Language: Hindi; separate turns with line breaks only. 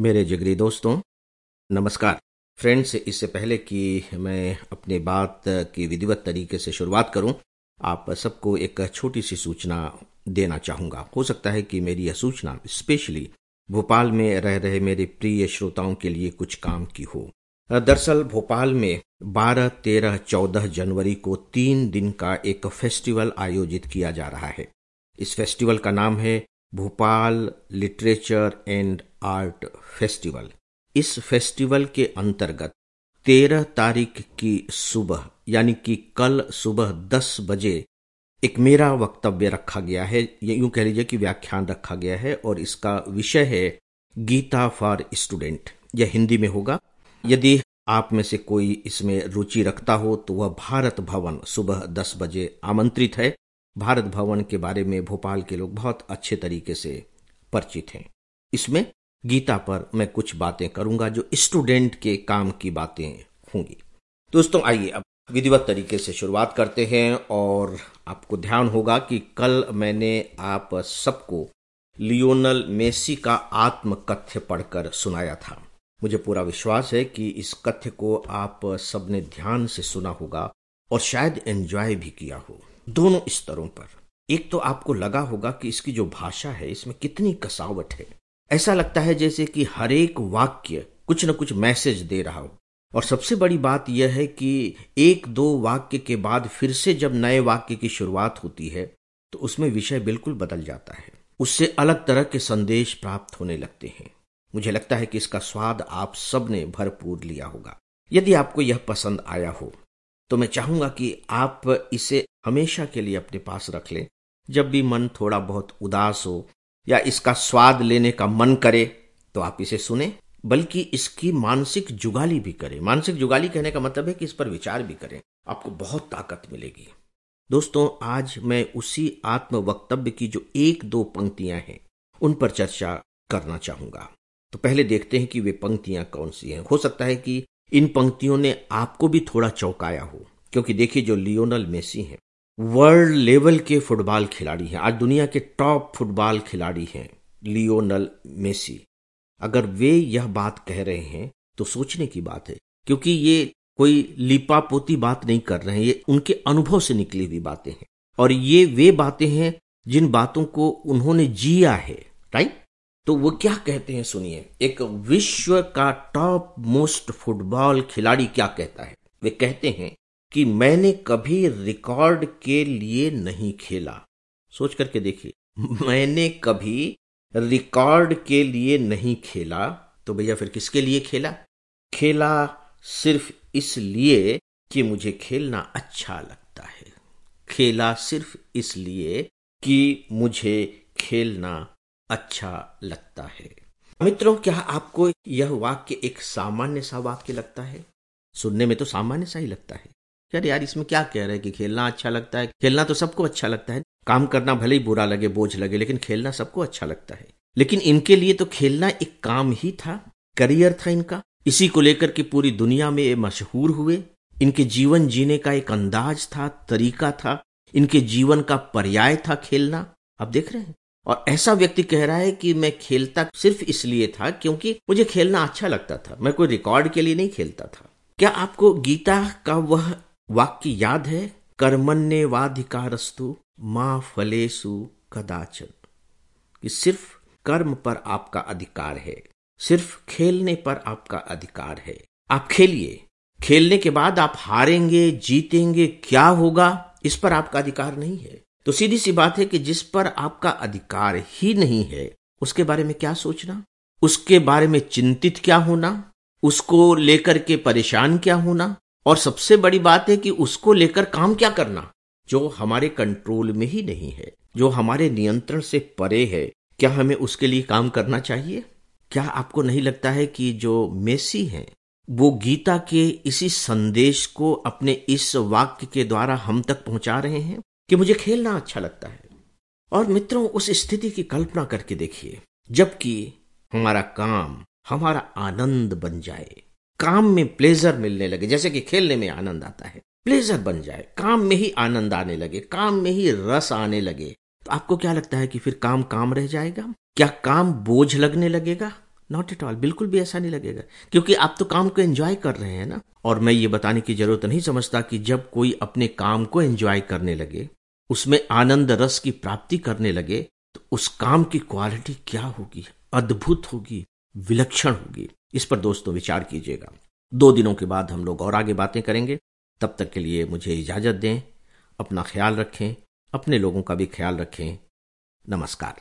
मेरे जिगरी दोस्तों नमस्कार। फ्रेंड्स इससे पहले कि मैं अपनी बात की विधिवत तरीके से शुरुआत करूँ आप सबको एक छोटी सी सूचना देना चाहूँगा। हो सकता है कि मेरी यह सूचना स्पेशली भोपाल में रह रहे मेरे प्रिय श्रोताओं के लिए कुछ काम की हो। दरअसल भोपाल में 12, 13, 14 जनवरी को तीन दिन का एक फेस्टिवल आयोजित किया जा रहा है। इस फेस्टिवल का नाम है Bhopal literature and art festival. इस फेस्टिवल के अंतर्गत तेरह तारीख की सुबह, यानी कि कल सुबह दस बजे, एक मेरा वक्तव्य रखा गया है। ये कह लीजिए कि व्याख्यान रखा गया है और इसका विषय है गीता फॉर स्टूडेंट। यह हिंदी में होगा। यदि आप में से कोई इसमें रुचि रखता हो तो वह भारत भवन सुबह दस बजे आमंत्रित है। भारत भवन के बारे में भोपाल के लोग बहुत अच्छे तरीके से परिचित हैं। इसमें गीता पर मैं कुछ बातें करूँगा जो स्टूडेंट के काम की बातें होंगी। दोस्तों, आइए अब विधिवत तरीके से शुरुआत करते हैं और आपको ध्यान होगा कि कल मैंने आप सबको लियोनल मेसी का आत्मकथ्य पढ़कर सुनाया था। मुझे पूरा विश्वास है कि इस कथ्य को आप सबने ध्यान से सुना होगा और शायद एंजॉय भी किया हो। दोनों स्तरों पर। एक तो आपको लगा होगा कि इसकी जो भाषा है, इसमें कितनी कसावट है। ऐसा लगता है जैसे कि हर एक वाक्य कुछ न कुछ मैसेज दे रहा हो। और सबसे बड़ी बात यह है कि एक दो वाक्य के बाद फिर से जब नए वाक्य की शुरुआत होती है तो उसमें विषय बिल्कुल बदल जाता है। उससे अलग तरह के संदेश प्राप्त होने लगते हैं। मुझे लगता है कि इसका स्वाद आप सबने भरपूर लिया होगा। यदि आपको यह पसंद आया हो तो मैं चाहूँगा कि आप इसे हमेशा के लिए अपने पास रख लें। जब भी मन थोड़ा बहुत उदास हो या इसका स्वाद लेने का मन करे तो आप इसे सुने, बल्कि इसकी मानसिक जुगाली भी करें। मानसिक जुगाली कहने का मतलब है कि इस पर विचार भी करें। आपको बहुत ताकत मिलेगी। दोस्तों, आज मैं उसी आत्म वक्तव्य की जो एक दो पंक्तियाँ हैं, उन पर चर्चा करना चाहूँगा। तो पहले देखते हैं कि वे पंक्तियाँ कौन सी हैं। हो सकता है कि इन पंक्तियों ने आपको भी थोड़ा चौंकाया हो, क्योंकि देखिए जो लियोनल मेसी हैं वर्ल्ड लेवल के फुटबॉल खिलाड़ी हैं। आज दुनिया के टॉप फुटबॉल खिलाड़ी हैं, लियोनल मेसी। अगर वे यह बात कह रहे हैं तो सोचने की बात है, क्योंकि ये कोई लिपापोती बात नहीं कर रहे हैं, ये उनके अनुभव से निकली हुई बातें हैं। और ये वे बातें हैं, जिन बातों को उन्होंने जिया है राइट तो वो क्या कहते हैं, सुनिए। एक विश्व का टॉप मोस्ट फुटबॉल खिलाड़ी क्या कहता है? वे कहते हैं कि मैंने कभी रिकॉर्ड के लिए नहीं खेला। सोच करके देखिए, मैंने कभी रिकॉर्ड के लिए नहीं खेला तो भैया फिर किसके लिए खेला? खेला सिर्फ़ इसलिए कि मुझे खेलना अच्छा लगता है। खेला सिर्फ़ इसलिए कि मुझे खेलना अच्छा लगता है। मित्रों, क्या आपको यह वाक्य एक सामान्य सा वाक्य लगता है? सुनने में तो सामान्य सा ही लगता है। यार यार, इसमें क्या कह रहे हैं कि खेलना अच्छा लगता है? खेलना तो सबको अच्छा लगता है। काम करना भले ही बुरा लगे, बोझ लगे, लेकिन खेलना सबको अच्छा लगता है। लेकिन इनके लिए तो खेलना एक काम ही था, करियर था इनका। इसी को लेकर के पूरी दुनिया में ये मशहूर हुए। इनके जीवन जीने का एक अंदाज था, तरीका था। इनके जीवन का पर्याय था खेलना। आप देख रहे हैं? और ऐसा व्यक्ति कह रहा है कि मैं खेलता सिर्फ़ इसलिए था क्योंकि मुझे खेलना अच्छा लगता था। मैं कोई रिकॉर्ड के लिए नहीं खेलता था। क्या आपको गीता का वह वाक्य याद है? कर्मण्य वाधिकारस्तु माँ फलेसु कदाचन। कि सिर्फ़ कर्म पर आपका अधिकार है, सिर्फ़ खेलने पर आपका अधिकार है। आप खेलिए। खेलने के बाद आप हारेंगे, जीतेंगे, क्या होगा, इस पर आपका अधिकार नहीं है। तो सीधी सी बात है कि जिस पर आपका अधिकार ही नहीं है, उसके बारे में क्या सोचना? उसके बारे में चिंतित क्या होना? उसको लेकर के परेशान क्या होना? और सबसे बड़ी बात है कि उसको लेकर काम क्या करना? जो हमारे कंट्रोल में ही नहीं है, जो हमारे नियंत्रण से परे है, क्या हमें उसके लिए काम करना चाहिए? क्या आपको नहीं लगता है कि जो मेसी हैं, वो गीता के इसी संदेश को अपने इस वाक्य के द्वारा हम तक पहुँचा रहे हैं? कि मुझे खेलना अच्छा लगता है। और मित्रों, उस स्थिति की कल्पना करके देखिए, जबकि हमारा काम, हमारा आनंद बन जाए। काम में प्लेजर मिलने लगे। जैसे कि खेलने में आनंद आता है। प्लेजर बन जाए। काम में ही आनंद आने लगे। काम में ही रस आने लगे। तो आपको क्या लगता है कि फिर काम काम रह जाएगा? क्या काम बोझ लगने लगेगा? नॉट एट ऑल बिल्कुल भी ऐसा नहीं लगेगा। क्योंकि आप तो काम को एंजॉय कर रहे हैं ना। और मैं ये बताने की ज़रूरत नहीं समझता कि जब कोई अपने काम को एंजॉय करने लगे, उसमें आनंद रस की प्राप्ति करने लगे तो उस काम की क्वालिटी क्या होगी? अद्भुत होगी। विलक्षण होगी। इस पर दोस्तों विचार कीजिएगा। दो दिनों के बाद हम लोग और आगे बातें करेंगे। तब तक के लिए मुझे इजाज़त दें, अपना ख्याल रखें, अपने लोगों का भी ख्याल रखें। नमस्कार।